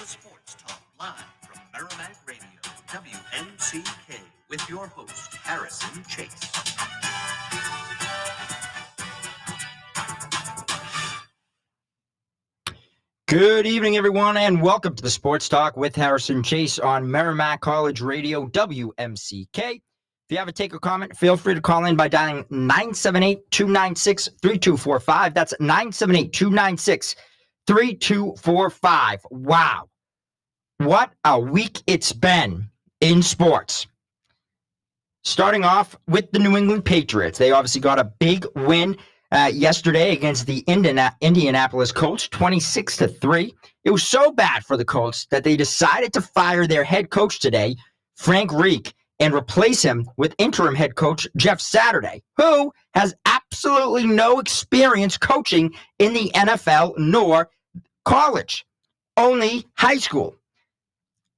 to Sports Talk live from Merrimack Radio, WMCK, with your host, Harrison Chase. Good evening, everyone, and welcome to the Sports Talk with Harrison Chase on Merrimack College Radio, WMCK. If you have a take or comment, feel free to call in by dialing 978 296 3245. That's 978 296 3245. Wow. What a week it's been in sports. Starting off with the New England Patriots. They obviously got a big win uh, yesterday against the Indiana- Indianapolis Colts, 26 to 3. It was so bad for the Colts that they decided to fire their head coach today, Frank Reich, and replace him with interim head coach Jeff Saturday, who has absolutely no experience coaching in the NFL nor college, only high school.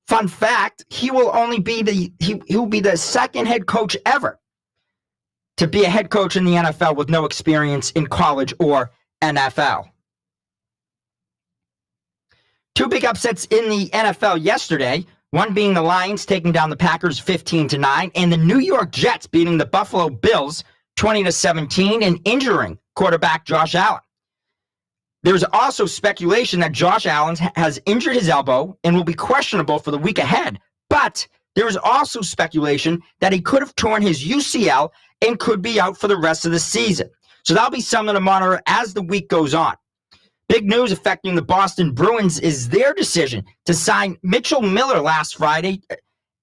Fun fact, he will only be the he, he'll be the second head coach ever to be a head coach in the NFL with no experience in college or NFL. Two big upsets in the NFL yesterday, one being the Lions taking down the Packers 15 to 9 and the New York Jets beating the Buffalo Bills 20 to 17 and injuring quarterback Josh Allen. There's also speculation that Josh Allen has injured his elbow and will be questionable for the week ahead. But there is also speculation that he could have torn his UCL and could be out for the rest of the season. So that'll be something to monitor as the week goes on. Big news affecting the Boston Bruins is their decision to sign Mitchell Miller last Friday,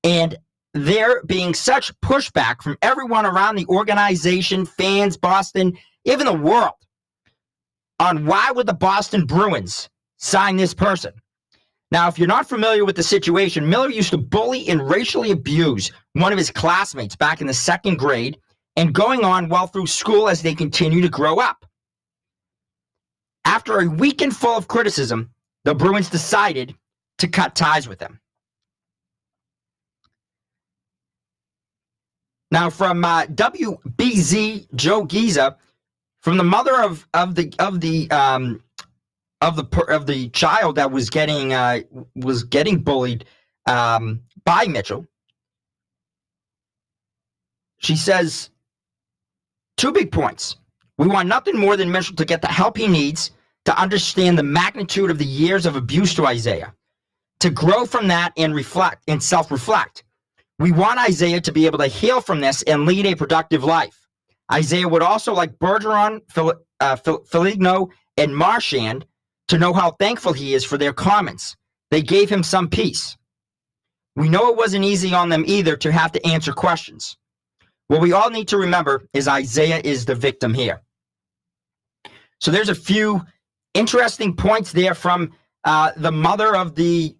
and there being such pushback from everyone around the organization, fans, Boston, even the world on why would the Boston Bruins sign this person. Now, if you're not familiar with the situation, Miller used to bully and racially abuse one of his classmates back in the second grade and going on well through school as they continue to grow up. After a weekend full of criticism, the Bruins decided to cut ties with him. Now, from uh, WBZ Joe Giza, from the mother of of the of the um, of the of the child that was getting uh, was getting bullied um, by Mitchell. She says two big points. We want nothing more than Mitchell to get the help he needs to understand the magnitude of the years of abuse to Isaiah, to grow from that and reflect and self-reflect. We want Isaiah to be able to heal from this and lead a productive life. Isaiah would also like Bergeron, uh, Foligno, and Marchand to know how thankful he is for their comments. They gave him some peace. We know it wasn't easy on them either to have to answer questions. What we all need to remember is Isaiah is the victim here. So there's a few interesting points there from uh, the mother of the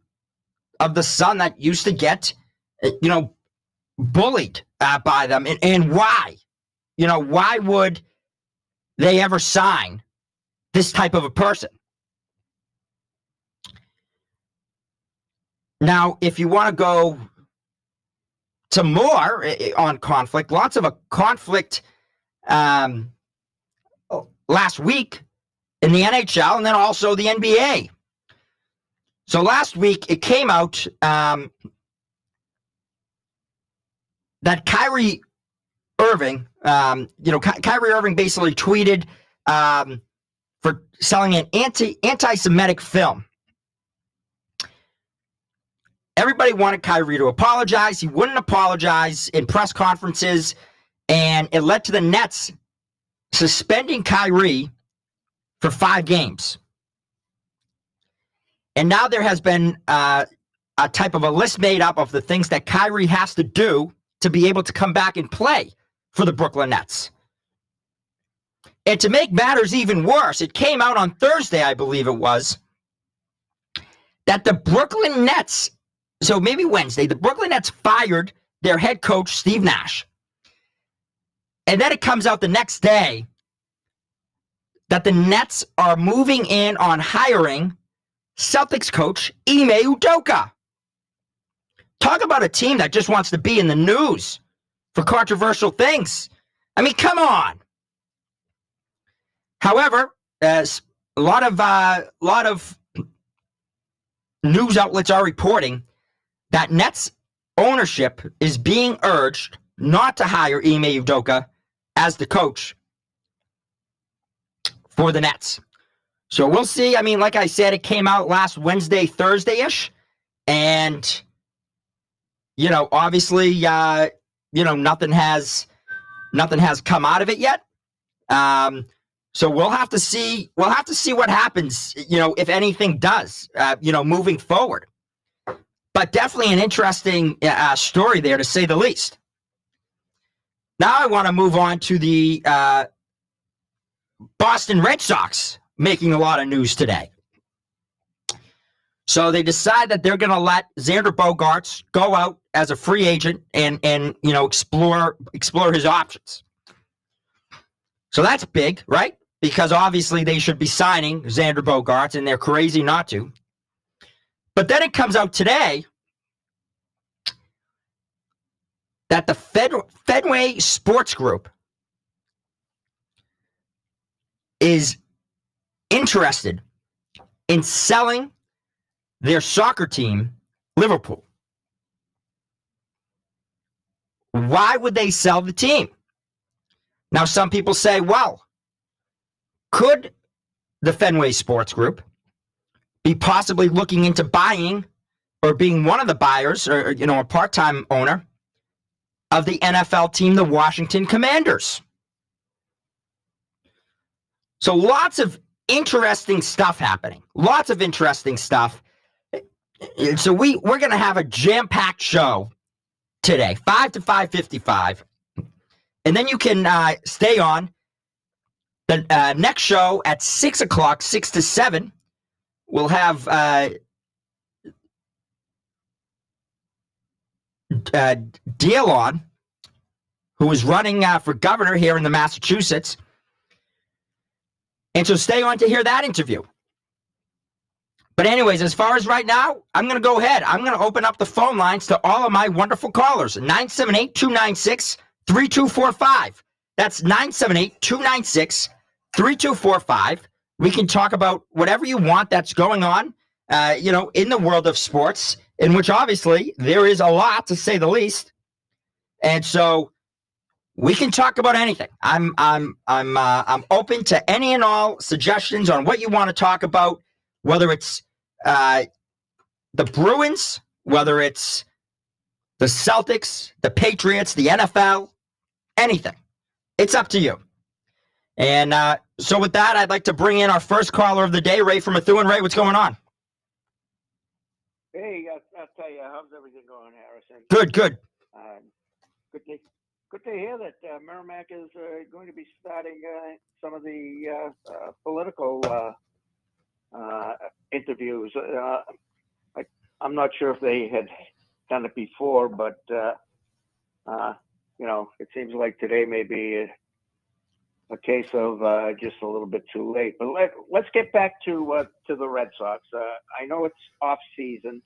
of the son that used to get, uh, you know, bullied uh, by them, and, and why. You know, why would they ever sign this type of a person? Now, if you want to go to more eh, eh, on conflict, lots of a conflict um, last week in the NHL and then also the NBA. So last week it came out um, that Kyrie Irving, um, you know, Ky- Kyrie Irving basically tweeted um, for selling an anti anti-Semitic film. Everybody wanted Kyrie to apologize. He wouldn't apologize in press conferences, and it led to the Nets suspending Kyrie for five games. And now there has been uh, a type of a list made up of the things that Kyrie has to do to be able to come back and play for the Brooklyn Nets. And to make matters even worse, it came out on Thursday, I believe it was, that the Brooklyn Nets, so maybe Wednesday, the Brooklyn Nets fired their head coach, Steve Nash. And then it comes out the next day that the Nets are moving in on hiring Celtics coach Ime Udoka. Talk about a team that just wants to be in the news for controversial things. I mean, come on. However, as a lot of uh, lot of news outlets are reporting that Nets ownership is being urged not to hire Ime Udoka as the coach for the Nets. So we'll see. I mean, like I said, it came out last Wednesday, Thursday ish. And, you know, obviously, uh, you know, nothing has nothing has come out of it yet. Um, so we'll have to see. We'll have to see what happens. You know, if anything does. Uh, you know, moving forward. But definitely an interesting uh, story there, to say the least. Now I want to move on to the uh, Boston Red Sox making a lot of news today. So they decide that they're going to let Xander Bogaerts go out as a free agent and and you know explore explore his options. So that's big, right? Because obviously they should be signing Xander Bogaerts, and they're crazy not to. But then it comes out today that the Fed, Fenway Sports Group is interested in selling their soccer team, Liverpool. Why would they sell the team? Now, some people say, well, could the Fenway Sports Group be possibly looking into buying or being one of the buyers or, you know, a part time owner of the NFL team, the Washington Commanders? So, lots of interesting stuff happening. Lots of interesting stuff. So we we're gonna have a jam packed show today, five to five fifty five, and then you can uh, stay on the uh, next show at six o'clock, six to seven. We'll have uh, uh, who is running uh, for governor here in the Massachusetts. And so stay on to hear that interview. But, anyways, as far as right now, I'm going to go ahead. I'm going to open up the phone lines to all of my wonderful callers 978 296 3245. That's 978 296 3245. We can talk about whatever you want that's going on, uh, you know, in the world of sports, in which obviously there is a lot to say the least. And so we can talk about anything. I'm I'm I'm uh, I'm open to any and all suggestions on what you want to talk about, whether it's uh, the Bruins, whether it's the Celtics, the Patriots, the NFL, anything. It's up to you. And uh, so, with that, I'd like to bring in our first caller of the day, Ray from Methuen. Ray, what's going on? Hey, I'll, I'll tell you, how's everything going, Harrison? Good, good. Um, good to good to hear that uh, Merrimack is uh, going to be starting uh, some of the uh, uh, political uh, interviews. I, am not sure if they had done it before, but uh, uh, you know, it seems like today may be a, a case of uh, just a little bit too late. But let, let's get back to to the Red Sox. I know it's off season,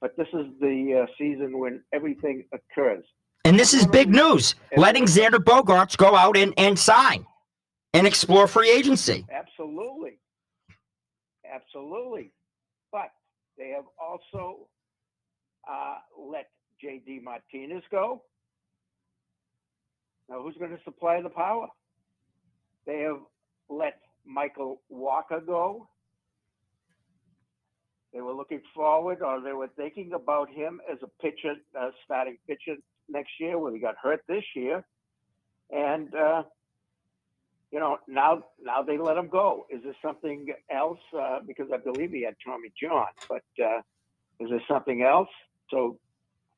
but this is the season when everything occurs. And this is big news. Letting Xander Bogaerts go out and, and sign and explore free agency. Absolutely. Absolutely. But they have also uh, let J.D. Martinez go. Now, who's going to supply the power? They have let Michael Wacha go. They were looking forward, or they were thinking about him as a pitcher, uh, starting pitcher next year when he got hurt this year, and uh, you know now now they let him go. Is there something else? Uh, because I believe he had Tommy John, but uh, is there something else? So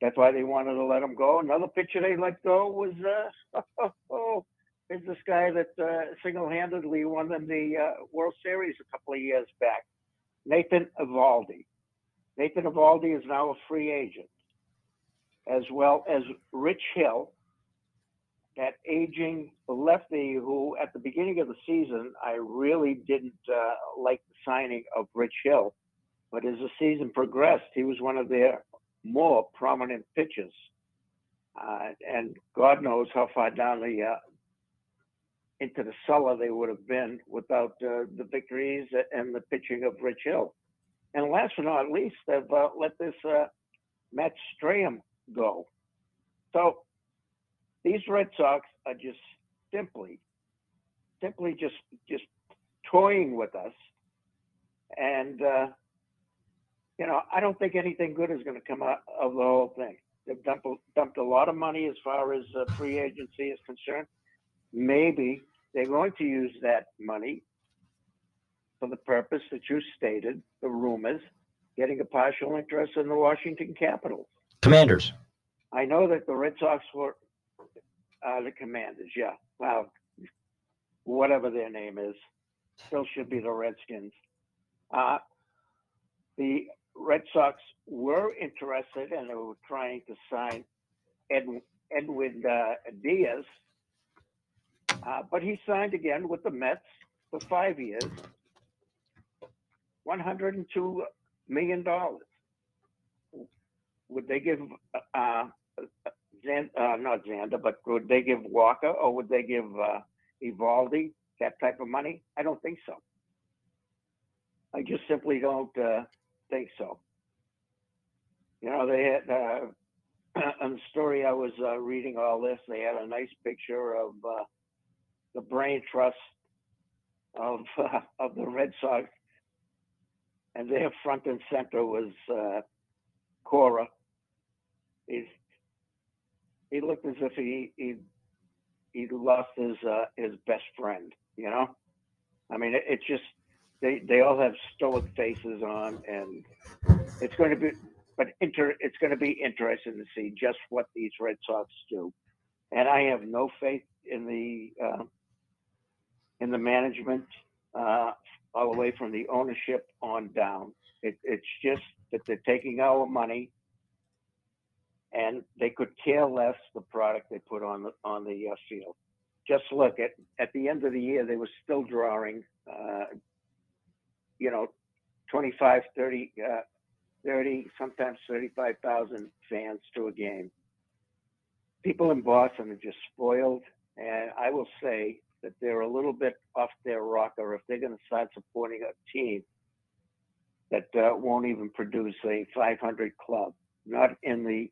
that's why they wanted to let him go. Another pitcher they let go was uh, oh, oh, is this guy that uh, single-handedly won them the uh, World Series a couple of years back, Nathan Eovaldi. Nathan Eovaldi is now a free agent as well as Rich Hill, that aging lefty who, at the beginning of the season, I really didn't uh, like the signing of Rich Hill. But as the season progressed, he was one of their more prominent pitchers. Uh, and God knows how far down the uh, into the cellar they would have been without uh, the victories and the pitching of Rich Hill. And last but not least, they've uh, let this uh, Matt Strahm go. So these Red Sox are just simply, simply just just toying with us. And uh, you know, I don't think anything good is going to come out of the whole thing. They've dumped, dumped a lot of money as far as uh, free agency is concerned. Maybe they're going to use that money for the purpose that you stated, the rumors, getting a partial interest in the Washington Capitals. Commanders. I know that the Red Sox were uh, the Commanders, yeah. Well, whatever their name is, still should be the Redskins. Uh, the Red Sox were interested and they were trying to sign Ed, Edwin uh, Diaz, uh, but he signed again with the Mets for five years, $102 million. Would they give uh, Zan, uh, not Xander, but would they give Wacha or would they give uh, Eovaldi that type of money? I don't think so. I just simply don't uh, think so. You know, they had uh, on the story I was uh, reading all this. They had a nice picture of uh, the brain trust of uh, of the Red Sox, and their front and center was uh, Cora. He's, he looked as if he he he lost his uh, his best friend. You know, I mean, it, it's just they they all have stoic faces on, and it's going to be but inter, it's going to be interesting to see just what these Red Sox do. And I have no faith in the uh, in the management uh, all the way from the ownership on down. It, it's just that they're taking our money, and they could care less the product they put on the on the uh, field. Just look at at the end of the year, they were still drawing, uh, you know, 25, 30, uh, 30, sometimes 35,000 fans to a game. People in Boston are just spoiled, and I will say that they're a little bit off their rocker if they're going to start supporting a team that uh, won't even produce a 500 club, not in the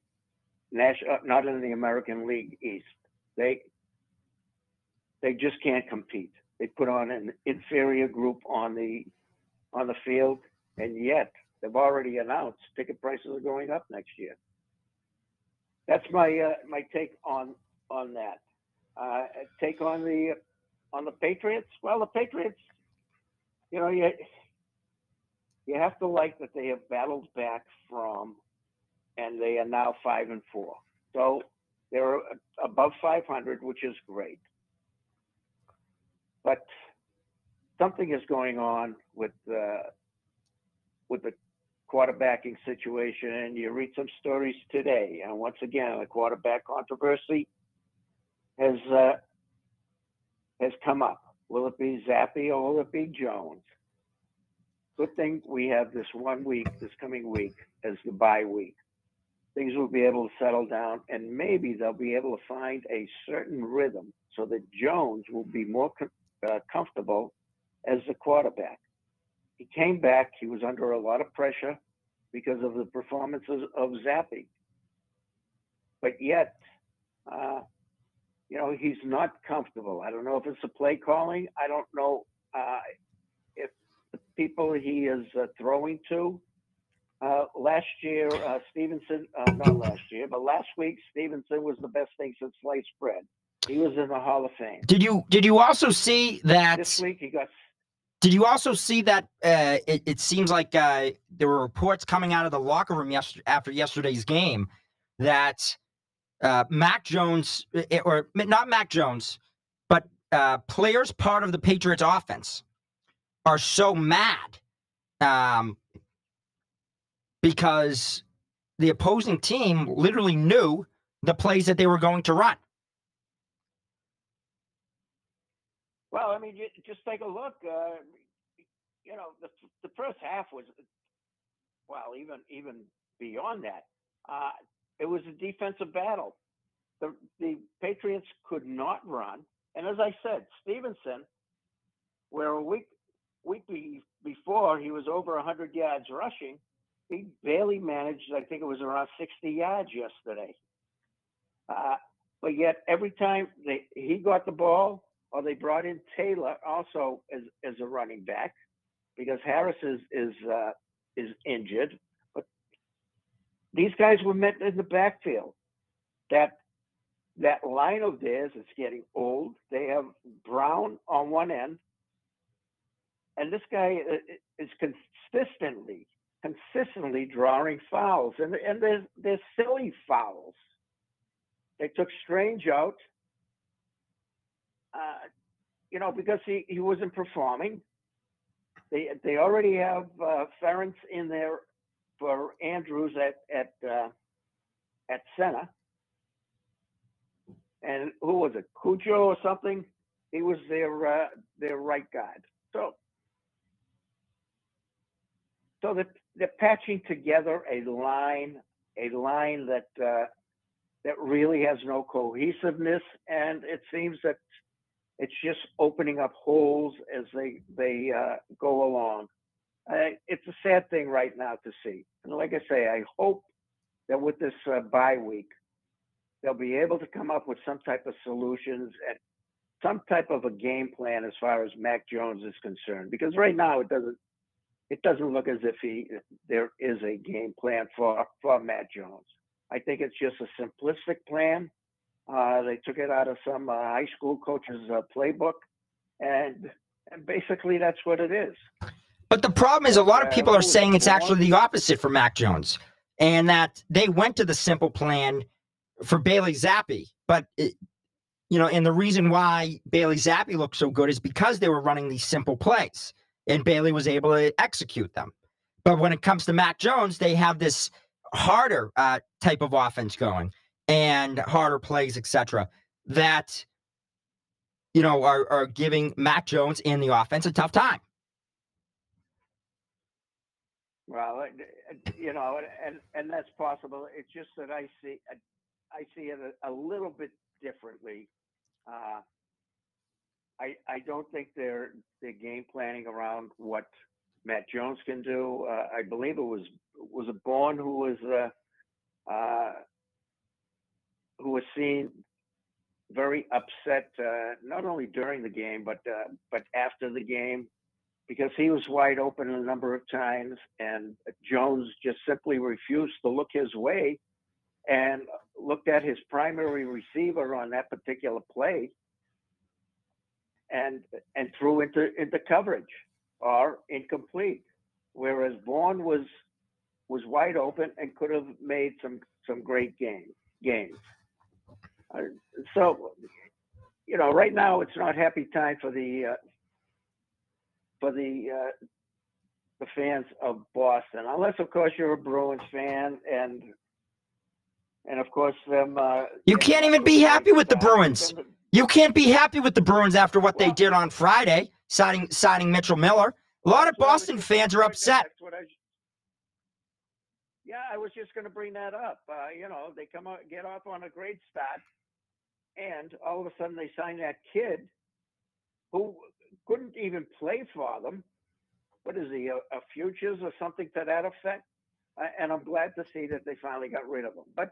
national, uh, not in the American League East. They they just can't compete. They put on an inferior group on the on the field, and yet they've already announced ticket prices are going up next year. That's my uh, my take on on that. Uh, take on the on the Patriots. Well, the Patriots, you know, you you have to like that they have battled back from, and they are now five and four. So they're above 500, which is great. But something is going on with uh, with the quarterbacking situation. And you read some stories today, and once again, the quarterback controversy has uh, has come up. Will it be Zappe or will it be Jones? Good thing we have this one week, this coming week, as the bye week. Things will be able to settle down, and maybe they'll be able to find a certain rhythm so that Jones will be more uh, comfortable as the quarterback. He came back. He was under a lot of pressure because of the performances of Zappe. But yet, uh, you know, he's not comfortable. I don't know if it's a play calling. I don't know uh, if the people he is uh, throwing to. Uh, last year, uh, Stevenson, uh, not last year, but last week, Stevenson was the best thing since sliced bread. He was in the Hall of Fame. Did you did you also see that This week he got Did you also see that uh, it, it seems like uh, there were reports coming out of the locker room yesterday, after yesterday's game that uh, Mac Jones, eh, or not Mac Jones, but uh, players part of the Patriots offense are so mad um, because the opposing team literally knew the plays that they were going to run. Well, I mean, just take a look. Uh, you know, the the first half was, well, even even beyond that, uh, it was a defensive battle. The the Patriots could not run, and as I said, Stevenson, where a week week be, before, he was over 100 yards rushing. He barely managed, I think it was around 60 yards yesterday. Uh, but yet, every time they, he got the ball, or they brought in Taylor also as, as a running back, because Harris is is uh, is injured. But these guys were met in the backfield. That that line of theirs is getting old. They have Brown on one end, and this guy uh, is consistently consistently drawing fouls, and and they're they're silly fouls. They took Strange out, uh, you know, because he, he wasn't performing. They they already have uh, Ferentz in there for Andrews at at uh, at center, and who was it, Cujo or something? He was their uh, their right guard. So so they're, they're patching together a line a line that uh, that really has no cohesiveness, and it seems that it's just opening up holes as they they uh, go along. Uh, it's a sad thing right now to see. And like I say, I hope that with this uh, bye week, they'll be able to come up with some type of solutions and some type of a game plan as far as Mac Jones is concerned. Because right now it doesn't it doesn't look as if he there is a game plan for for Mac Jones. I think it's just a simplistic plan uh, they took it out of some uh, high school coach's uh, playbook, and and basically that's what it is. But the problem is, a lot of people are saying it's actually the opposite for Mac Jones, and that they went to the simple plan for Bailey Zappe. But it, you know, and the reason why Bailey Zappe looked so good is because they were running these simple plays, and Bailey was able to execute them. But when it comes to Mac Jones, they have this harder uh, type of offense going and harder plays, etc., that you know are are giving Mac Jones and the offense a tough time. Well, you know, and and that's possible. It's just that I see I see it a, a little bit differently. Uh, I I don't think they're they're game planning around what Mac Jones can do. Uh, I believe it was was a Bourne who was uh, uh, who was seen very upset, uh, not only during the game but uh, but after the game, because he was wide open a number of times, and Jones just simply refused to look his way, and looked at his primary receiver on that particular play, and and threw into into coverage are incomplete, whereas Bourne was was wide open and could have made some some great game games. Uh, so, you know, right now it's not happy time for the uh, for the uh, the fans of Boston, unless of course you're a Bruins fan and and of course them. Uh, you can't even be happy with the Bruins. You can't be happy with the Bruins after what well, they did on Friday, signing signing Mitchell Miller. A lot of Boston fans are upset. Yeah, I was just going to bring that up. Uh, you know, they come out, get off on a great start, and all of a sudden they sign that kid who couldn't even play for them. What is he, a, a futures or something to that effect? Uh, and I'm glad to see that they finally got rid of him. But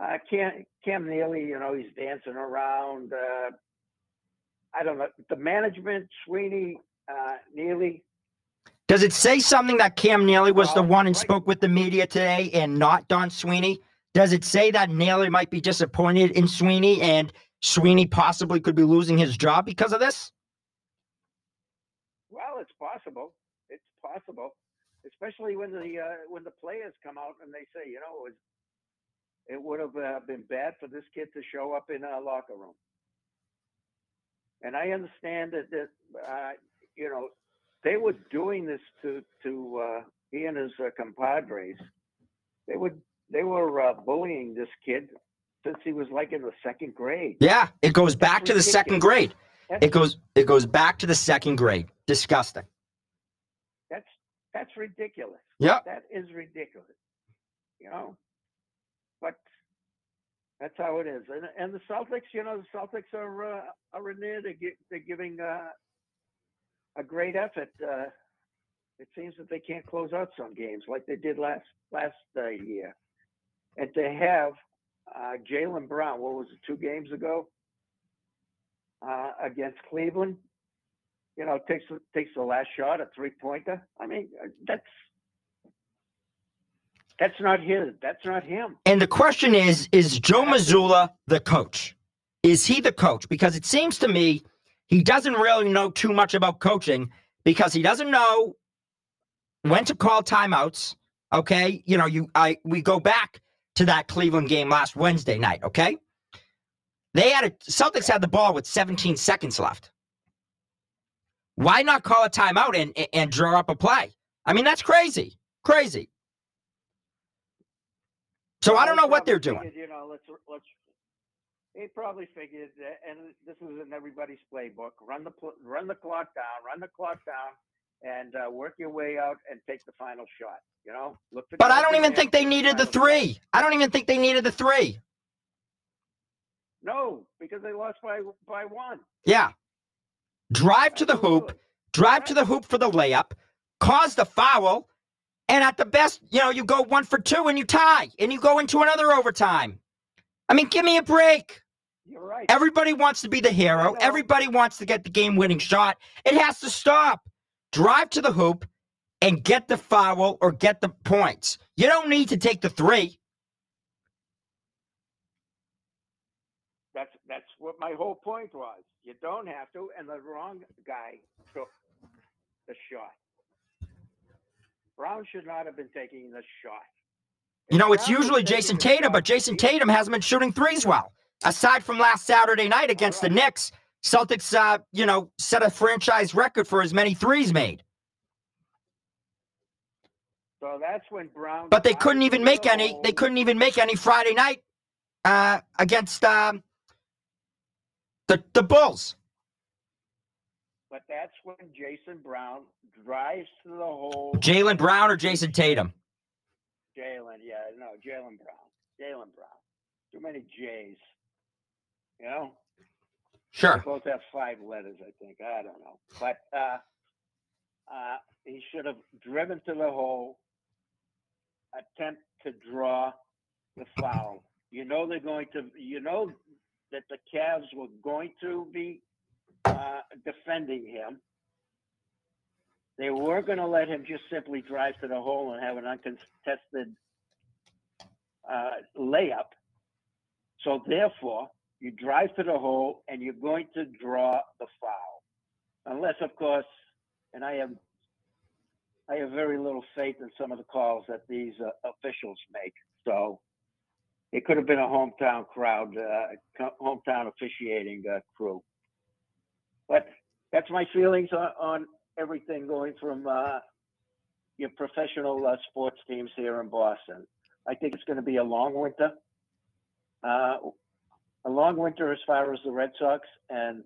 uh, Cam, Cam Neely, you know, he's dancing around. Uh, I don't know. The management, Sweeney, uh, Neely, does it say something that Cam Neely was the one and spoke with the media today and not Don Sweeney? Does it say that Neely might be disappointed in Sweeney and Sweeney possibly could be losing his job because of this? Well, it's possible. It's possible, especially when the uh, when the players come out and they say, you know, it, was, it would have uh, been bad for this kid to show up in a locker room. And I understand that that uh, you know they were doing this to to uh, he and his uh, compadres. They would they were uh, bullying this kid since he was like in the second grade. Yeah, it goes back That's to the second grade. That's, it goes it goes back to the second grade. Disgusting. That's that's ridiculous. Yeah, that is ridiculous. You know, that's how it is. And and the Celtics, you know, the Celtics are uh, are in there. They're, they're giving uh, a great effort uh, It seems that they can't close out some games like they did last last uh, year. And to have uh, Jaylen Brown, what was it, two games ago, uh, against Cleveland, you know, takes takes the last shot, a three pointer. I mean, uh, that's that's not his. That's not him. And the question is: Is Joe Mazzulla the coach? Is he the coach? Because it seems to me he doesn't really know too much about coaching because he doesn't know when to call timeouts. Okay, you know, you I we go back to that Cleveland game last Wednesday night. Okay, they had a Celtics had the ball with 17 seconds left. Why not call a timeout and and draw up a play? I mean, that's crazy, crazy. So I don't know what they're doing. Figured, you know, let's let's. He probably figured, that, and this is in everybody's playbook: run the run the clock down, run the clock down, and uh, work your way out and take the final shot. You know, look. But I don't even think they needed the three. Shot. I don't even think they needed the three. No, because they lost by by one. Yeah. Drive to the hoop, drive to the hoop for the layup, cause the foul, and at the best, you know, you go one for two and you tie and you go into another overtime. I mean, give me a break. You're right. Everybody wants to be the hero. Everybody wants to get the game winning shot. It has to stop. Drive to the hoop and get the foul or get the points. You don't need to take the three. That's that's what my whole point was. You don't have to, and the wrong guy took the shot. Brown should not have been taking the shot. You know, it's usually Jayson Tatum, but Jayson Tatum hasn't been shooting threes well. Aside from last Saturday night against right. the Knicks, Celtics, uh, you know, set a franchise record for as many threes made. So that's when Brown. But they couldn't even make any. They couldn't even make any Friday night uh, against um, the the Bulls. But that's when Jason Brown drives to the hole. Jaylen Brown or Jayson Tatum? Jaylen, yeah, no, Jaylen Brown. Jaylen Brown. Too many J's. You know? Sure. They both have five letters, I think. I don't know. But uh, uh, he should have driven to the hole, attempt to draw the foul. You know they're going to, you know that the Cavs were going to be uh, defending him. They were going to let him just simply drive to the hole and have an uncontested uh, layup. So therefore, you drive to the hole and you're going to draw the foul, unless, of course, and I have I have very little faith in some of the calls that these uh, officials make. So it could have been a hometown crowd, uh, hometown officiating uh, crew. But that's my feelings on, on everything going from uh, your professional uh, sports teams here in Boston. I think it's going to be a long winter. Uh, a long winter as far as the Red Sox and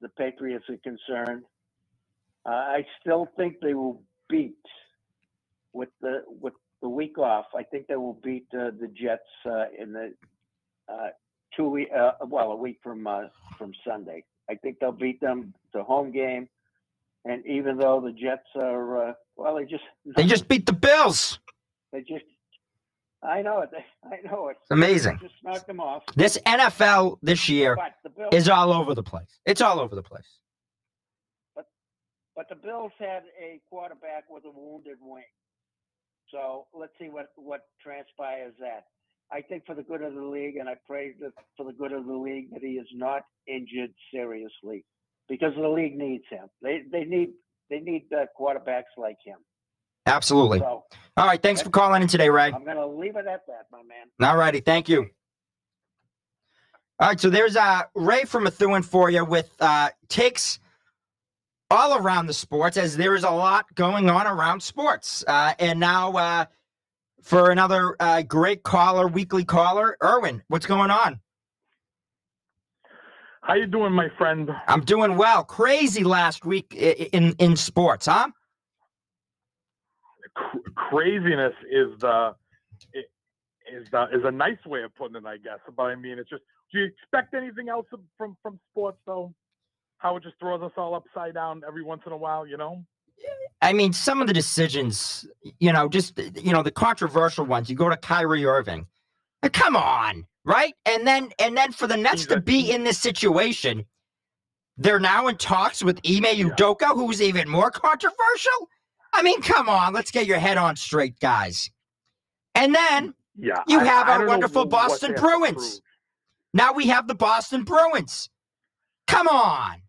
the Patriots are concerned. Uh, I still think they will beat with the with the week off. I think they will beat uh, the Jets uh, in the two week well a week from from Sunday. I think they'll beat them the home game. And even though the Jets are, uh, well, they just they just beat the Bills. They just, I know it. I know it. It's amazing. They just knocked them off. This NFL this year Bills, is all over the place. It's all over the place. But but the Bills had a quarterback with a wounded wing. So let's see what what transpires that. I think for the good of the league, and I pray that for the good of the league that he is not injured seriously, because the league needs him. They they need they need uh, quarterbacks like him. Absolutely. So, All right. Thanks for calling in today, Ray. I'm going to leave it at that, my man. All righty. Thank you. All right. So there's uh, Ray from Methuen for you with uh, takes all around the sports, as there is a lot going on around sports. Uh, and now uh, for another uh, great caller, weekly caller. Erwin, what's going on? How you doing, my friend? I'm doing well. Crazy last week in in sports, huh? C- craziness is the is the is a nice way of putting it, I guess. But I mean, it's just. Do you expect anything else from from sports though? How it just throws us all upside down every once in a while, you know? I mean, some of the decisions, you know, just you know, the controversial ones. You go to Kyrie Irving. Uh, Come on, right? And then and then for the Nets to be in this situation, they're now in talks with Ime Udoka, who's even more controversial. I mean, come on, let's get your head on straight, guys. And then Yeah. You I- have I our wonderful Boston they have to Bruins. now we have the Boston Bruins. Come on.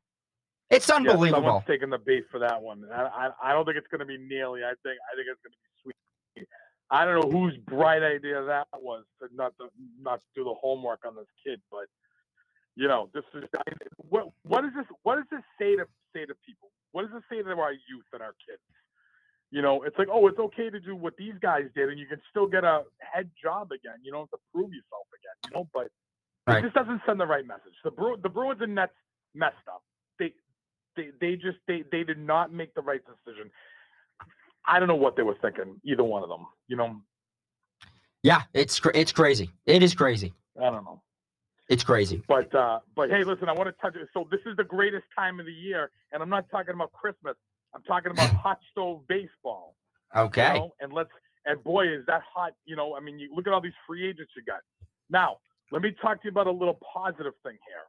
It's Yeah, unbelievable. someone's taking the bait for that one. I, I, I don't think it's going to be nearly. I think I think it's going to be. I don't know whose bright idea that was to not to not do the homework on this kid, but you know, this is I, what what does this what does this say to say to people? What does this say to our youth and our kids? You know, it's like, oh, it's okay to do what these guys did, and you can still get a head job again. You don't have to prove yourself again. You know, but Right. it just doesn't send the right message. The Bru- the Bruins and Nets messed up. They they they just they they did not make the right decision. I don't know what they were thinking, either one of them. You know, yeah, it's it's crazy. It is crazy. I don't know. It's crazy. But uh, but hey, listen, I want to touch it. So this is the greatest time of the year, and I'm not talking about Christmas. I'm talking about hot stove baseball. you Okay. know? And let's and boy, is that hot. You know, I mean, you look at all these free agents you got. Now, let me talk to you about a little positive thing here.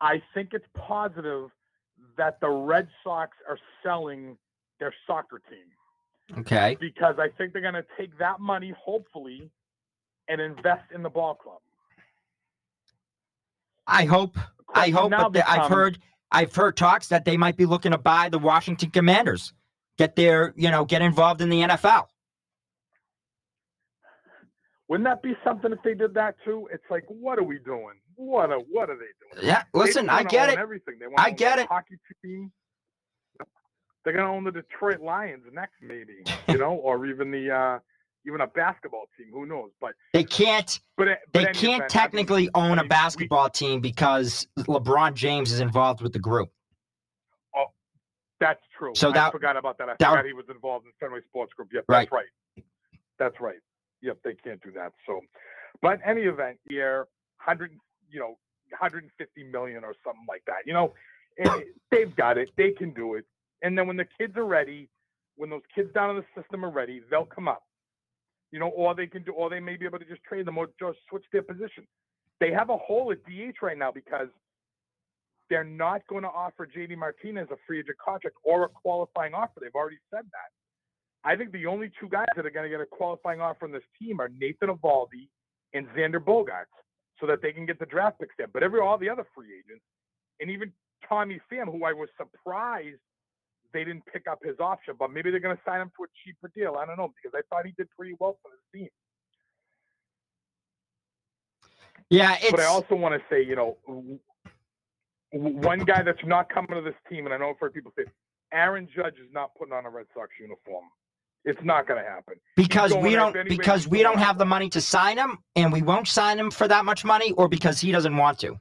I think it's positive that the Red Sox are selling their soccer team Okay. because I think they're going to take that money, hopefully, and invest in the ball club. I hope. I hope. But the- I've heard. I've heard talks that they might be looking to buy the Washington Commanders. Get their, you know, get involved in the NFL. Wouldn't that be something if they did that too? It's like, what are we doing? What are what are they doing? Yeah. Listen, I get it. Everything. They wanna I get it. Hockey team. They're gonna own the Detroit Lions next, maybe. You know, or even the uh even a basketball team. Who knows? But They can't. but, but They can't event, I mean, technically own a we- basketball team because LeBron James is involved with the group. Oh, that's true. So I that- forgot about that. I that- forgot he was involved in Fenway Sports Group. Yep, Right. that's right. That's right. Yep, they can't do that. So, but any event here, hundred, you know, 150 million or something like that. You know, eh, they've got it. They can do it. And then when the kids are ready, when those kids down in the system are ready, they'll come up. You know, or they can do, or they may be able to just trade them or just switch their position. They have a hole at DH right now because they're not going to offer JD Martinez a free agent contract or a qualifying offer. They've already said that. I think the only two guys that are going to get a qualifying offer on this team are Nathan Eovaldi and Xander Bogaerts, so that they can get the draft picks there. But every all the other free agents, and even Tommy Pham, who I was surprised they didn't pick up his option, but maybe they're going to sign him to a cheaper deal. I don't know because I thought he did pretty well for the team. Yeah, it's but I also want to say, you know, one guy that's not coming to this team, and I know I've heard people say, Aaron Judge is not putting on a Red Sox uniform. It's not going to happen. because we don't because we don't have the money to sign him, and we won't sign him for that much money, or because he doesn't want to.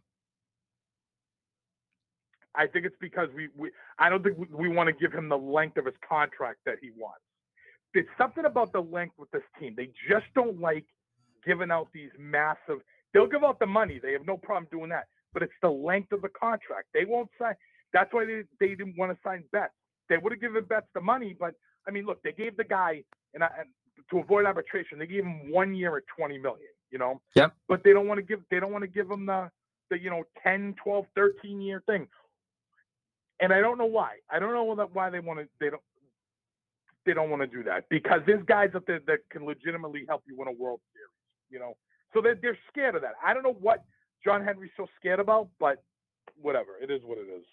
I think it's because we, we I don't think we, we want to give him the length of his contract that he wants. It's something about the length with this team. They just don't like giving out these massive. They'll give out the money. They have no problem doing that. But it's the length of the contract. They won't sign. That's why they, they didn't want to sign Betts. They would have given Betts the money, but I mean, look, they gave the guy and, I, and to avoid arbitration, they gave him one year at 20 million. You know. Yep. But they don't want to give. They don't want to give him the the you know 10, 12, 13 year thing and I don't know why. I don't know why they want to. They don't. They don't want to do that because there's guys up there that can legitimately help you win a World Series. You know, so they're they're scared of that. I don't know what John Henry's so scared about, but whatever. It is what it is.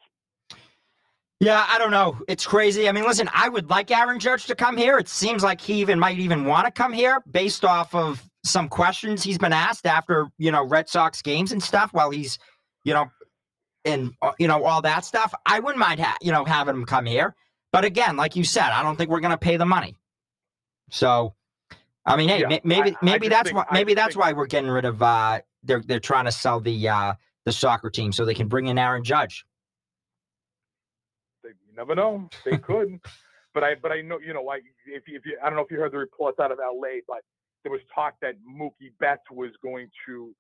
Yeah, I don't know. It's crazy. I mean, listen, I would like Aaron Judge to come here. It seems like he even might even want to come here based off of some questions he's been asked after, you know, Red Sox games and stuff while he's, you know, and uh, you know all that stuff. I wouldn't mind, ha- you know, having them come here. But again, like you said, I don't think we're going to pay the money. So, I mean, hey, Yeah, maybe I- I maybe just that's think- why maybe that's think- why we're getting rid of. uh They're they're trying to sell the uh the soccer team so they can bring in Aaron Judge. They, you never know. They could, but I but I know you know like if you, if you I don't know if you heard the reports out of L.A. but there was talk that Mookie Betts was going to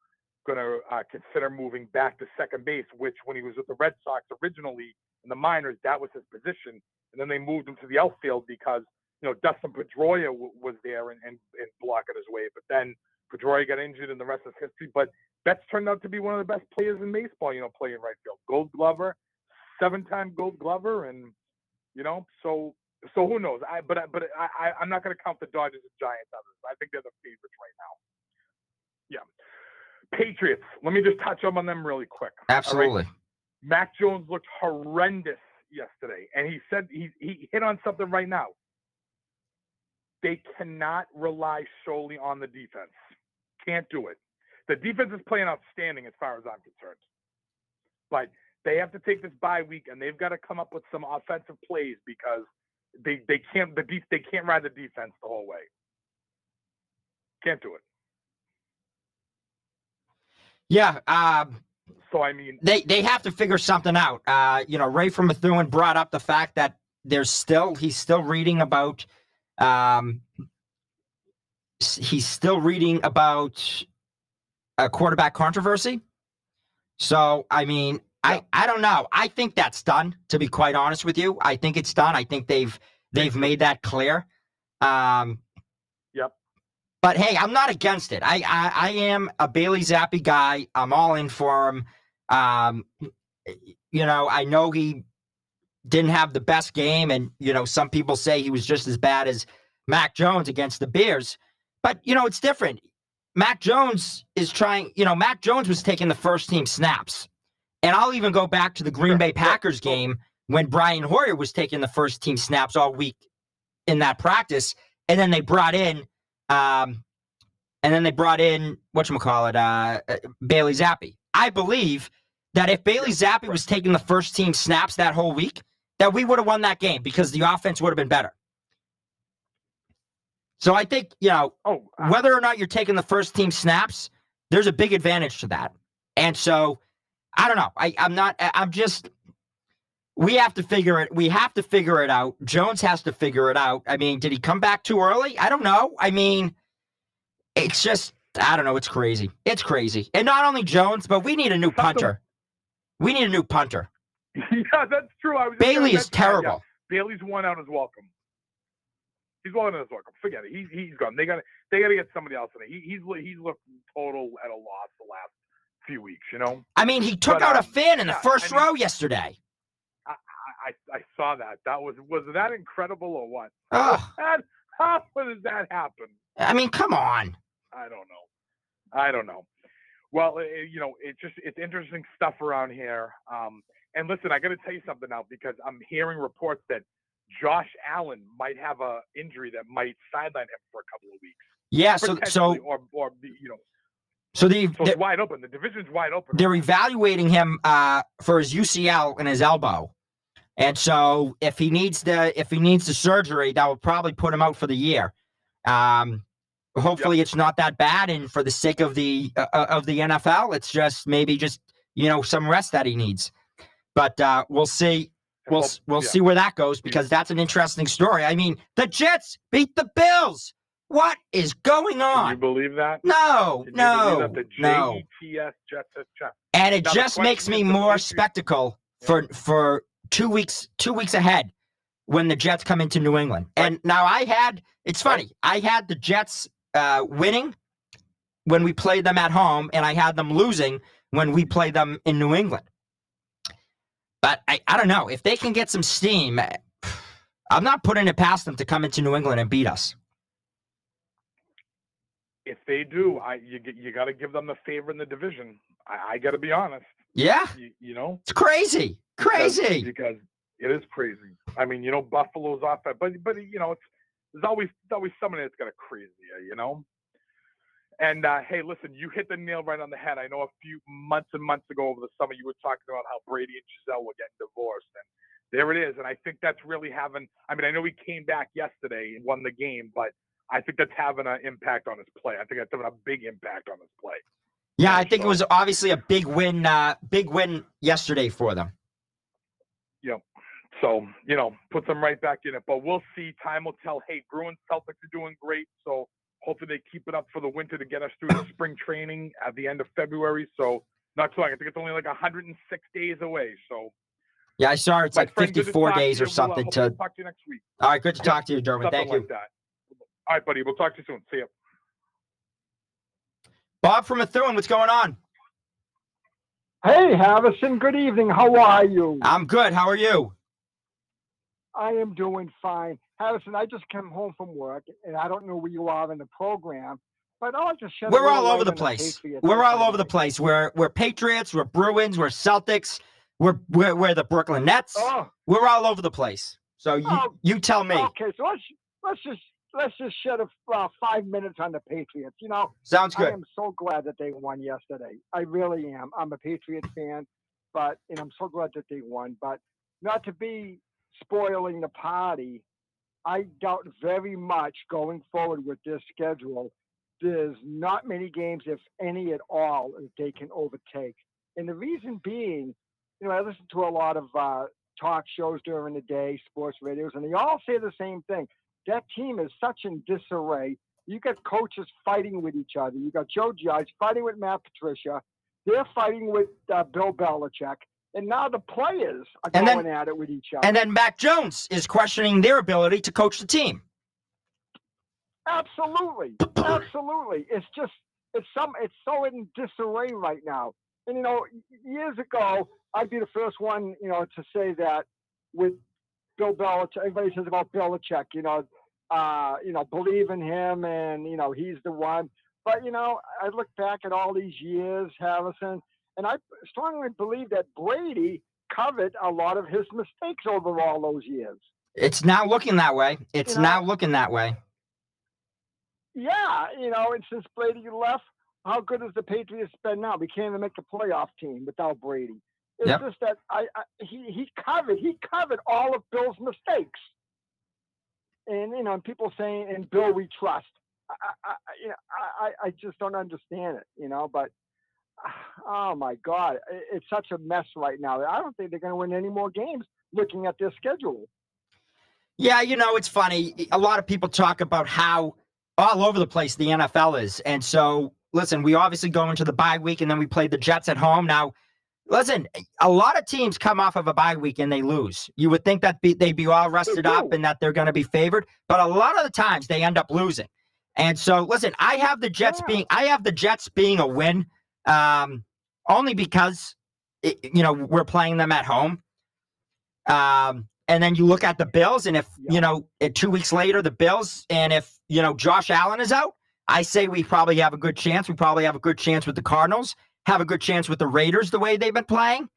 going to uh, consider moving back to second base, which when he was with the Red Sox originally in the minors, that was his position. And then they moved him to the outfield because, you know, Dustin Pedroia w- was there and, and, and blocking his way. But then Pedroia got injured and the rest is history. But Betts turned out to be one of the best players in baseball, you know, playing right field. Gold Glover, seven time Gold Glover. And, you know, so so who knows? I but but I, I I'm not going to count the Dodgers and Giants on this. I think they're the favorites right now. Yeah. Patriots. Let me just touch up on them really quick. all right? Absolutely. Mac Jones looked horrendous yesterday, and he said he he hit on something right now. They cannot rely solely on the defense. Can't do it. The defense is playing outstanding as far as I'm concerned. But they have to take this bye week, and they've got to come up with some offensive plays because they they can't the def- they can't ride the defense the whole way. Can't do it. Yeah. Um, So I mean, they they have to figure something out. Uh, you know, Ray from Methuen brought up the fact that there's still he's still reading about um he's still reading about a quarterback controversy. So I mean, I I don't know. I think that's done. To be quite honest with you, I think it's done. I think they've they've made that clear. Um. But hey, I'm not against it. I I, I am a Bailey Zappe guy. I'm all in for him. Um, you know, I know he didn't have the best game, and you know, some people say he was just as bad as Mac Jones against the Bears. But you know, it's different. Mac Jones is trying. You know, Mac Jones was taking the first team snaps, and I'll even go back to the Green Bay Packers game when Brian Hoyer was taking the first team snaps all week in that practice, and then they brought in, um, and then they brought in what you call it, uh, uh, Bailey Zappe. I believe that if Bailey Zappe was taking the first team snaps that whole week, that we would have won that game because the offense would have been better. So I think you know oh, I- whether or not you're taking the first team snaps, there's a big advantage to that. And so I don't know. I, I'm not I'm just we have to figure it we have to figure it out. Jones has to figure it out. I mean, did he come back too early? I don't know. I mean, it's just I don't know, it's crazy. It's crazy. And not only Jones, but we need a new punter. We need a new punter. yeah, that's true. I was Bailey is that, yeah. terrible. Bailey's one out is welcome. He's one out is welcome. Forget it. He's he's gone. They got to they got to get somebody else in it. He, he's he's looked total at a loss the last few weeks. You know, I mean, he took But, out a um, fan in the yeah, first I mean- row yesterday. I, I I saw that. That was was that incredible or what? Oh, How, how does that happen? I mean, come on. I don't know. I don't know. Well, eh, you know, it's just it's interesting stuff around here. Um, and listen, I got to tell you something now because I'm hearing reports that Josh Allen might have a injury that might sideline him for a couple of weeks. Yeah, so so or or you know, so the, so it's wide open. The division's wide open. they're evaluating him uh, for his UCL and his elbow. And so if he needs the if he needs the surgery, that will probably put him out for the year. Um, hopefully it's not that bad, and for the sake of the uh, uh, of the NFL, it's just maybe just you know some rest that he needs. But uh, we'll see. We'll we'll yeah. see where that goes because that's an interesting story. I mean, the Jets beat the Bills. What is going Can you believe that? No, Can no, that no. And it Now, just makes me more spectacle for for two weeks two weeks ahead when the Jets come into New England. Right. And now I had it's funny. I had the Jets uh, winning when we played them at home, and I had them losing when we played them in New England. But I, I don't know if they can get some steam. eh, I'm not putting it past them to come into New England and beat us. If they do, I you you got to give them the favor in the division. I, I got to be honest. Yeah, You, you know, it's crazy, crazy. because it is crazy. I mean, you know, Buffalo's off that, but but you know, it's there's always there's always somebody that's got a crazy, you, you know. And uh, hey, listen, you hit the nail right on the head. I know a few months and months ago over the summer, you were talking about how Brady and Gisele were getting divorced, and there it is. And I think that's really having. I mean, I know he came back yesterday and won the game, but I think that's having an impact on his play. I think that's having a big impact on his play. Yeah, I think it was obviously a big win, uh, big win yesterday for them. Yep. So, you know, puts them right back in it. But we'll see. Time will tell. Hey, Bruins Celtics are doing great. So hopefully they keep it up for the winter to get us through the spring training at the end of February. So not too long. I think it's only like 106 days away. So Yeah, I saw it's like friend, good to 54 days or We'll, uh, something hopefully to. talk to you next week. All right, good to talk to you. Something Thank you. like. All right, buddy. We'll talk to you soon. See you. Bob from Methuen, what's going on? Hey, Harrison. Good evening. How are you? I'm good. How are you? I am doing fine. Harrison, I just came home from work, and I don't know where you are in the program, but I'll just shed We're all over the place. Patriots We're all over the place. We're we're Patriots, we're Bruins, we're Celtics, we're we're, we're the Brooklyn Nets. Oh, We're all over the place. So you Oh, you tell me. okay. So let's let's just let's just shed a uh, five minutes on the Patriots. You know, Sounds good. I am so glad that they won yesterday. I really am. I'm a Patriot fan, but and I'm so glad that they won. But not to be spoiling the party, I doubt very much going forward with this schedule. There's not many games, if any at all, that they can overtake. And the reason being, you know, I listen to a lot of uh, talk shows during the day, sports radios, and they all say the same thing. That team is such in disarray. You got coaches fighting with each other. You got Joe Judge fighting with Matt Patricia. They're fighting with uh, Bill Belichick. And now the players are And then- going at it with each other. And then Mac Jones is questioning their ability to coach the team. Absolutely, absolutely. It's just it's some it's so in disarray right now. And you know, years ago, I'd be the first one, you know, to say that with Bill Belichick. Everybody says about Belichick, you know, uh, you know, believe in him, and you know, he's the one. But you know, I look back at all these years, Harrison, and I strongly believe that Brady covered a lot of his mistakes over all those years. It's now looking that way. It's know- now looking that way. Yeah, you know, and since Brady left, how good has the Patriots been now? We can't even make the playoff team without Brady. It's Yep. just that I, I he he covered he covered all of Bill's mistakes, and you know, and people saying "And Bill we trust." I, I, I, you know, I, I just don't understand it, you know. But ah, oh my God, it's such a mess right now. I don't think they're going to win any more games looking at their schedule. Yeah, you know, it's funny. A lot of people talk about how all over the place the NFL is. And so, listen, we obviously go into the bye week and then we play the Jets at home. Now, listen, a lot of teams come off of a bye week and they lose. You would think that be, they'd be all rested up and that they're going to be favored, but a lot of the times they end up losing. And so, listen, I have the Jets Yeah. being I have the Jets being a win, um, only because it, you know we're playing them at home. Um, and then you look at the Bills, and if Yeah. you know uh, two weeks later the Bills, and if you know Josh Allen is out, I say we probably have a good chance. We probably have a good chance with the Cardinals. Have a good chance with the Raiders the way they've been playing.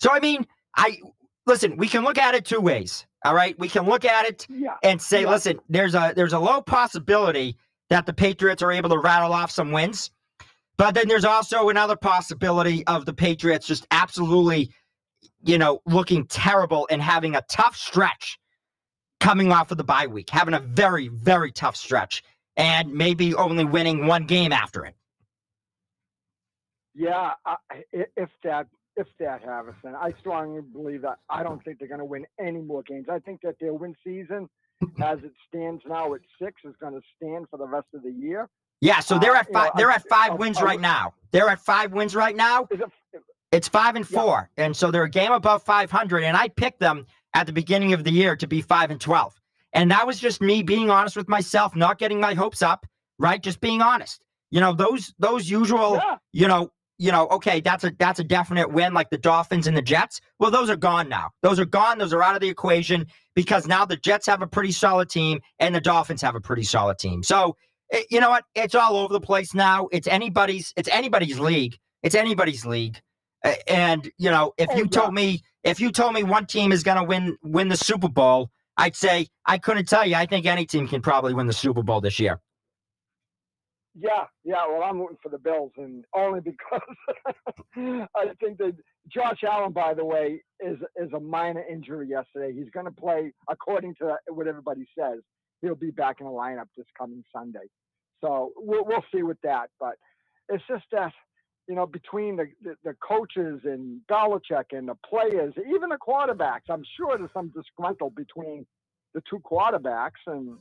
So I mean, I listen. We can look at it two ways. All right, we can look at it Yeah, and say, Yeah. listen, there's a there's a low possibility that the Patriots are able to rattle off some wins. But then there's also another possibility of the Patriots just absolutely, you know, looking terrible and having a tough stretch coming off of the bye week, having a very, very tough stretch, and maybe only winning one game after it. Yeah, I, if that if that Harrison, I strongly believe that. I don't think they're going to win any more games. I think that their win season, as it stands now at six, is going to stand for the rest of the year. Yeah, so they're Uh, at you know, five. They're at five I- wins I right now. They're at five wins right now. It? It's five and Yeah. four, and so they're a game above 500. And I picked them at the beginning of the year to be five and 12, and that was just me being honest with myself, not getting my hopes up, right? Just being honest. You know those those usual, Yeah, you know, you know, okay, that's a that's a definite win, like the Dolphins and the Jets. Well, those are gone now. Those are gone. Those are out of the equation because now the Jets have a pretty solid team and the Dolphins have a pretty solid team. So eh, you know what? It's all over the place now. It's anybody's. It's anybody's league. It's anybody's league. Uh, And you know, if you told me if you told me one team is going to win win the Super Bowl, I'd say I couldn't tell you. I think any team can probably win the Super Bowl this year. Yeah, yeah. Well, I'm rooting for the Bills, and only because I think that Josh Allen, by the way, is is a minor injury yesterday. He's going to play according to what everybody says. He'll be back in the lineup this coming Sunday. So we'll we'll see with that. But it's just that you know between the, the the coaches and Belichick and the players, even the quarterbacks, I'm sure there's some disgruntle between the two quarterbacks and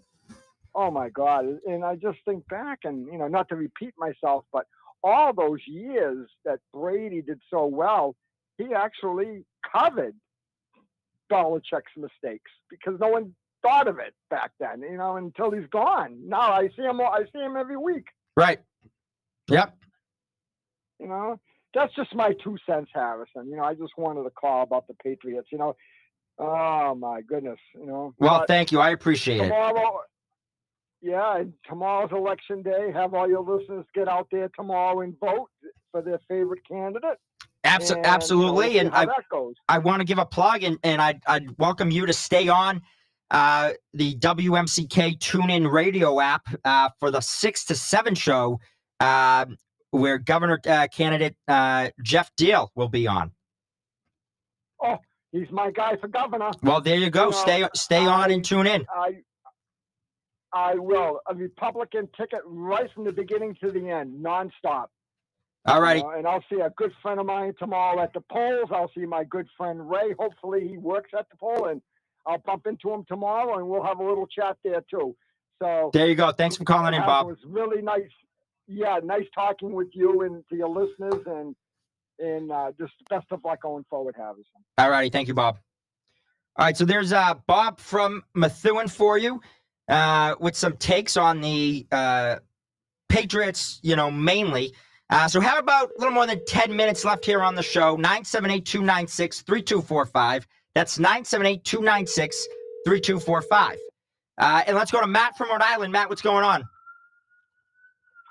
oh my god and i just think back and you know not to repeat myself but all those years that brady did so well he actually covered Belichick's mistakes because no one thought of it back then, you know, until he's gone. Now I see him. I see him every week. Right. Yep. You know, that's just my two cents, Harrison. You know, I just wanted to call about the Patriots. You know, oh my goodness. You know. Well, thank you. I appreciate it. Yeah, and tomorrow's election day. Have all your listeners get out there tomorrow and vote for their favorite candidate. Abso- and, you know, absolutely. And I. I want to give a plug and, and I'd, I'd welcome you to stay on uh, the WMCK TuneIn radio app uh, for the six to seven show uh, where Governor uh, candidate uh, Geoff Diehl will be on. Oh, he's my guy for governor. Well, there you go. You know, stay stay on and tune in. I I will. A Republican ticket right from the beginning to the end, nonstop. All you righty. and I'll see a good friend of mine tomorrow at the polls. I'll see my good friend Ray. Hopefully he works at the poll and I'll bump into him tomorrow and we'll have a little chat there too. So There you go. Thanks for calling in, Bob. It was really nice. Yeah, nice talking with you and to your listeners and and uh, just best of luck going forward, Harrison. All righty. Thank you, Bob. All right. So there's uh, Bob from Methuen for you uh, with some takes on the uh, Patriots, you know, mainly. Uh, so have about a little more than 10 minutes left here on the show. 978 296 3245. That's 978 296 3245. Uh, And let's go to Matt from Rhode Island. Matt, what's going on?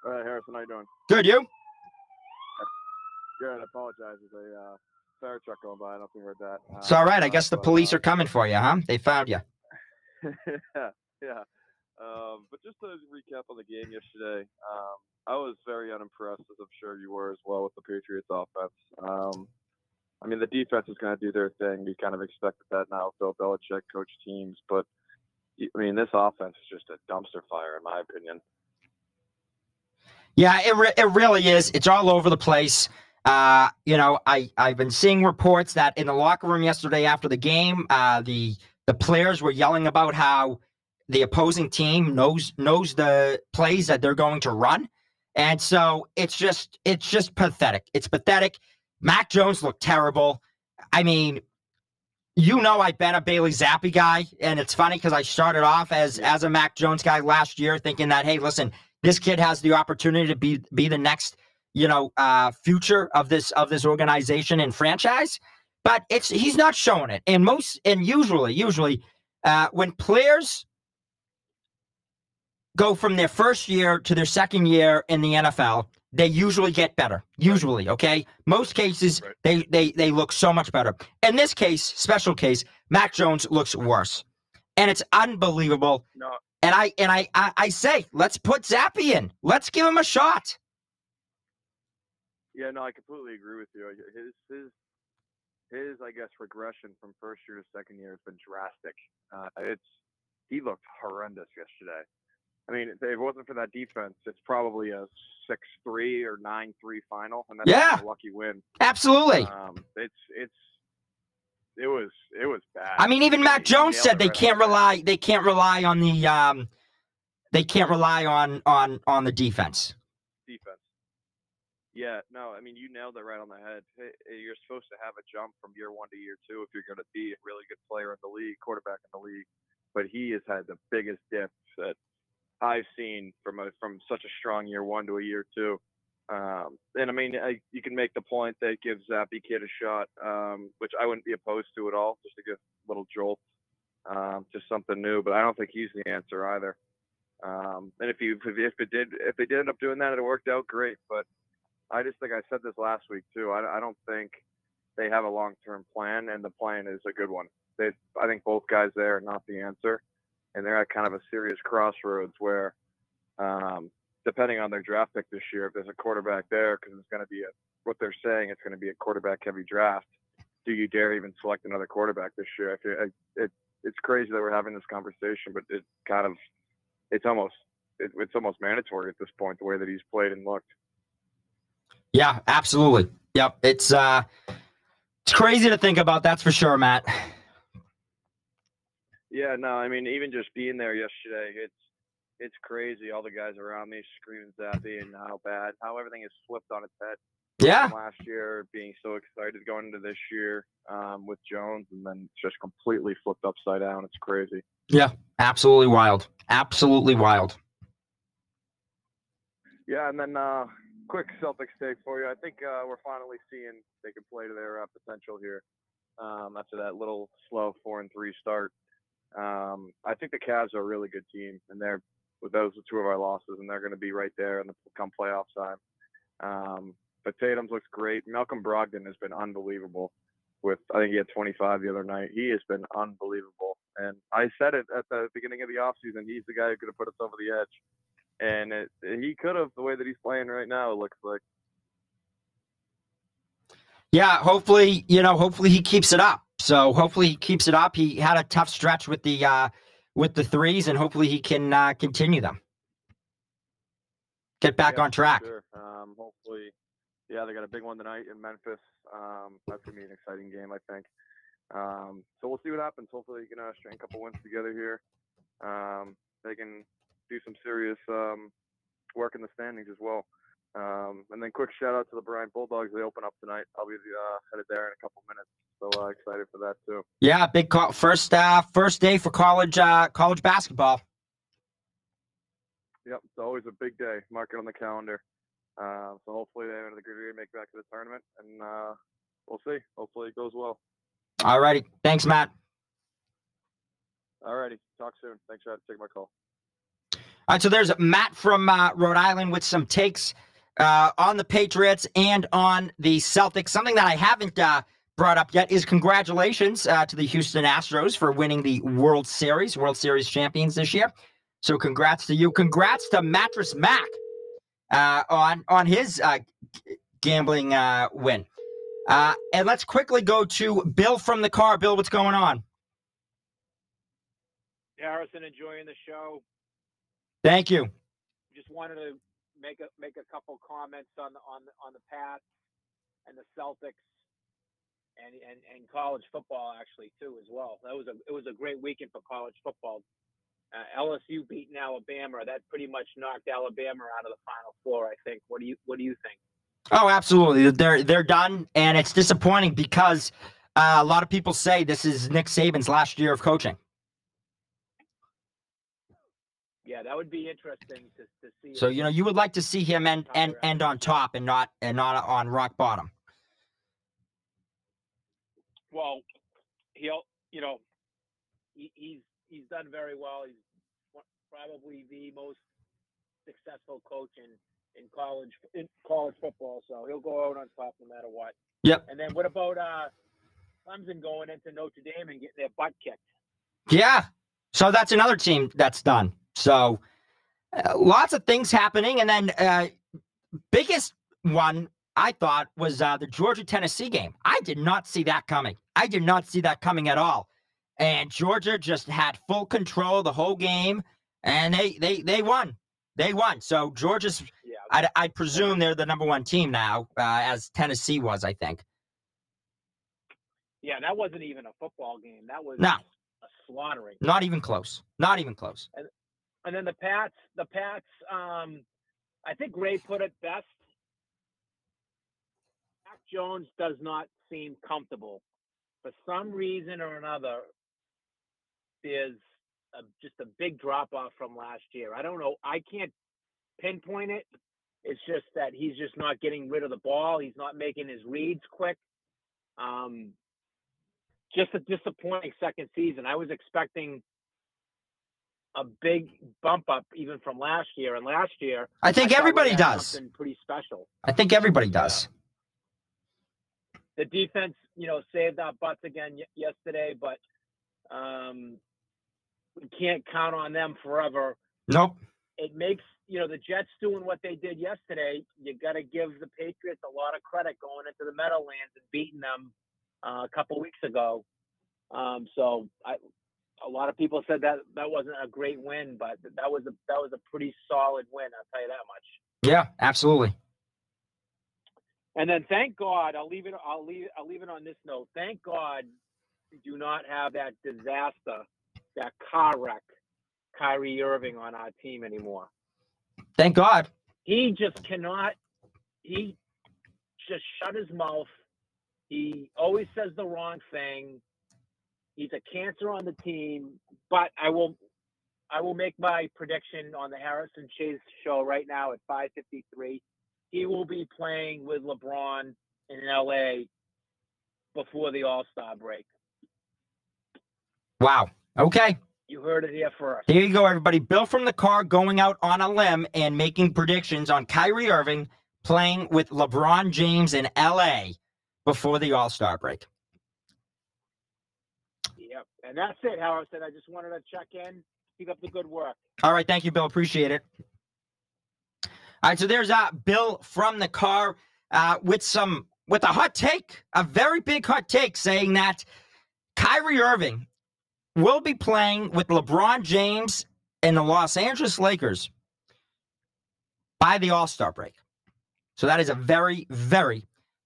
All right, Harrison, how you doing? Good, you? Good. I apologize. There's a uh, fire truck going by. I don't you heard that. Uh, It's all right. I guess the police uh, are coming for you, huh? They found you. yeah, yeah. Um, but just to recap on the game yesterday, um, I was very unimpressed, as I'm sure you were as well, with the Patriots offense. Um, I mean, the defense is going to do their thing. We kind of expected that now. Bill Belichick coach teams, but I mean, this offense is just a dumpster fire, in my opinion. Yeah, it, re- it really is. It's all over the place. Uh, you know, I I've been seeing reports that in the locker room yesterday after the game, uh, the the players were yelling about how the opposing team knows knows the plays that they're going to run, and so it's just it's just pathetic. It's pathetic. Mac Jones looked terrible. I mean, you know, I've been a Bailey Zappe guy, and it's funny because I started off as as a Mac Jones guy last year, thinking that hey, listen, this kid has the opportunity to be be the next you know uh future of this of this organization and franchise but it's he's not showing it and most and usually usually uh when players go from their first year to their second year in the NFL they usually get better usually okay most cases Right. they they they look so much better in this case special case Mac Jones looks worse and it's unbelievable No, and I and I, I I say, let's put Zappe in. Let's give him a shot. Yeah, no, I completely agree with you. His his his I guess regression from first year to second year has been drastic. Uh, it's he looked horrendous yesterday. I mean, if it wasn't for that defense, it's probably a six three or nine three final, and that's Yeah. a lucky win. Absolutely. Um, it's it's it was it was bad. I mean, even Mac Jones nailed said they can't rely they can't rely on the um they can't rely on on on the defense. defense. Yeah, no, I mean you nailed it right on the head. You're supposed to have a jump from year one to year two if you're going to be a really good player in the league, quarterback in the league. But he has had the biggest dip that I've seen from a from such a strong year one to a year two. Um, and I mean, I, you can make the point that give Zappe Kid a shot, um, which I wouldn't be opposed to at all, just to give a little jolt, um, just something new. But I don't think he's the answer either. Um, and if you if, if it did if they did end up doing that, it worked out great. But I just think I said this last week too. I, I don't think they have a long term plan, and the plan is a good one. They I think both guys there are not the answer, and they're at kind of a serious crossroads where, um, depending on their draft pick this year, if there's a quarterback there, because it's going to be a what they're saying, it's going to be a quarterback heavy draft. Do you dare even select another quarterback this year? I feel, it, it's crazy that we're having this conversation, but it kind of it's almost it, it's almost mandatory at this point the way that he's played and looked. Yeah, absolutely. Yep. It's uh it's crazy to think about, that's for sure, Matt. Yeah, no, I mean even just being there yesterday, it's it's crazy. All the guys around me screaming Zappe and how bad, how everything is flipped on its head. Yeah. from last year, being so excited going into this year um, with Jones, and then it's just completely flipped upside down. It's crazy. Yeah, absolutely wild. Absolutely wild. Yeah, and then uh, quick Celtics take for you. I think uh, we're finally seeing they can play to their uh, potential here um, after that little slow four and three start. Um, I think the Cavs are a really good team, and they're with those are two of our losses, and they're going to be right there in the come playoff time. Um, but Tatum's looks great. Malcolm Brogdon has been unbelievable. With I think he had 25 the other night. He has been unbelievable, and I said it at the beginning of the offseason. He's the guy who could have put us over the edge and it, he could have the way that he's playing right now. It looks like. Yeah, hopefully, you know, hopefully he keeps it up. So hopefully he keeps it up. He had a tough stretch with the uh with the threes, and hopefully he can uh, continue them. Get back Yeah, on track. Sure. Um, hopefully, yeah, they got a big one tonight in Memphis. Um, that's gonna be an exciting game, I think. Um, so we'll see what happens. Hopefully, you can uh, string a couple wins together here. Um, they can do some serious um, work in the standings as well. Um, and then quick shout out to the Bryant Bulldogs. They open up tonight. I'll be uh, headed there in a couple minutes. So uh, excited for that too. Yeah, big call. First uh first day for college uh college basketball. Yep, it's always a big day. Mark it on the calendar. Uh, so hopefully they a good year, make it back to the tournament, and uh, we'll see. Hopefully it goes well. All righty. Thanks, Matt. All righty. talk soon. Thanks for taking my call. All right, so there's Matt from uh, Rhode Island with some takes uh, on the Patriots and on the Celtics. Something that I haven't uh, brought up yet is congratulations uh, to the Houston Astros for winning the World Series, World Series champions this year. So congrats to you. Congrats to Mattress Mac uh, on on his uh, gambling uh, win. Uh, and let's quickly go to Bill from the car. Bill, what's going on? Harrison, enjoying the show. Thank you. Just wanted to make a make a couple comments on the on the on the Pats and the Celtics and and and college football actually too as well. That was a it was a great weekend for college football. Uh, LSU beating Alabama. That pretty much knocked Alabama out of the Final Four. I think. What do you What do you think? Oh, absolutely. They're they're done, and it's disappointing because uh, a lot of people say this is Nick Saban's last year of coaching. Yeah, that would be interesting to, to see. So you know you would like to see him end end end on top and not and not on rock bottom. well, he'll you know he, he's he's done very well. He's probably the most successful coach in in college in college football. So he'll go out on top no matter what. Yep. And then what about uh Clemson going into Notre Dame and getting their butt kicked? Yeah. So that's another team that's done. So uh, lots of things happening, and then uh, biggest one I thought was uh, the Georgia Tennessee game. I did not see that coming. I did not see that coming at all. And Georgia just had full control the whole game, and they they they won. They won. So Georgia's. Yeah. I, I presume they're the number one team now, uh, as Tennessee was. I think. Yeah, that wasn't even a football game. That was No. a slaughtering. Not even close. Not even close. And then the Pats, the Pats, um, I think Ray put it best. Mac Jones does not seem comfortable. For some reason or another, there's a, just a big drop off from last year. I don't know. I can't pinpoint it. It's just that he's just not getting rid of the ball. He's not making his reads quick. Um, just a disappointing second season. I was expecting a big bump up even from last year. And last year, I think I everybody does. pretty special. I think everybody does. The defense, you know, saved our butts again y- yesterday, but um, we can't count on them forever. Nope. It makes you know the Jets doing what they did yesterday. You got to give the Patriots a lot of credit going into the Meadowlands and beating them uh, a couple weeks ago. Um, so I, a lot of people said that that wasn't a great win, but that was a that was a pretty solid win. I'll tell you that much. Yeah, absolutely. And then thank God, I'll leave it. I'll leave. I'll leave it on this note. Thank God, we do not have that disaster, that car wreck, Kyrie Irving on our team anymore. Thank God. He just cannot. He just shut his mouth. He always says the wrong thing. He's a cancer on the team. But I will, I will make my prediction on the Harrison Chase show right now at 5:53. He will be playing with LeBron in LA before the All Star break. Wow. Okay. You heard it here first. There you go, everybody. Bill from the car going out on a limb and making predictions on Kyrie Irving playing with LeBron James in LA before the All Star break. And that's it, Howard said. I just wanted to check in. Keep up the good work. All right. Thank you, Bill. Appreciate it. All right. So there's uh, Bill from the car uh, with some, with a hot take, a very big hot take saying that Kyrie Irving will be playing with LeBron James and the Los Angeles Lakers by the All Star break. So that is a very, very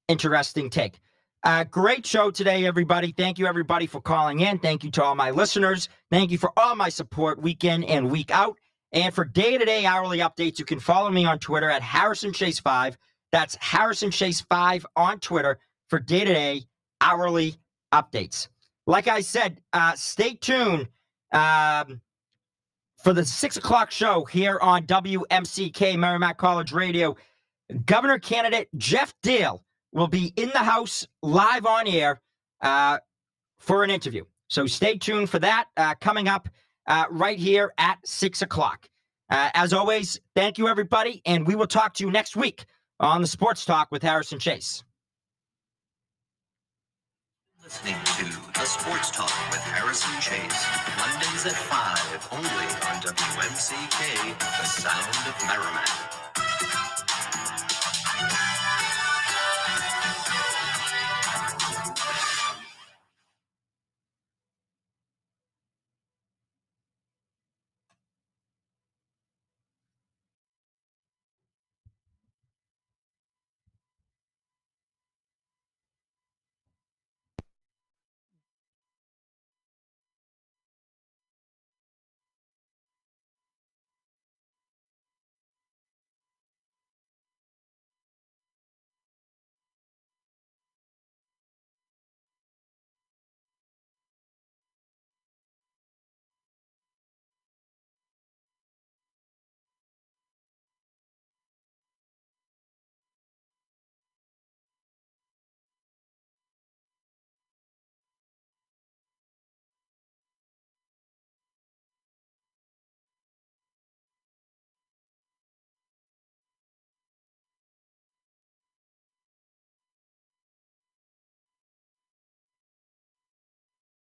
interesting take. Uh, great show today, everybody. Thank you, everybody, for calling in. Thank you to all my listeners. Thank you for all my support week in and week out. And for day to day hourly updates, you can follow me on Twitter at Harrison Chase5. That's Harrison Chase5 on Twitter for day to day hourly updates like I said, uh, stay tuned um, for the six o'clock show here on WMCK Merrimack College Radio. Governor candidate Geoff Diehl will be in the House live on air uh, for an interview. So stay tuned for that uh, coming up uh, right here at six o'clock. Uh, as always, thank you, everybody, and we will talk to you next week on the Sports Talk with Harrison Chase. Listening to The Sports Talk with Harrison Chase. Mondays at 5, only on WMCK, the sound of Merrimack.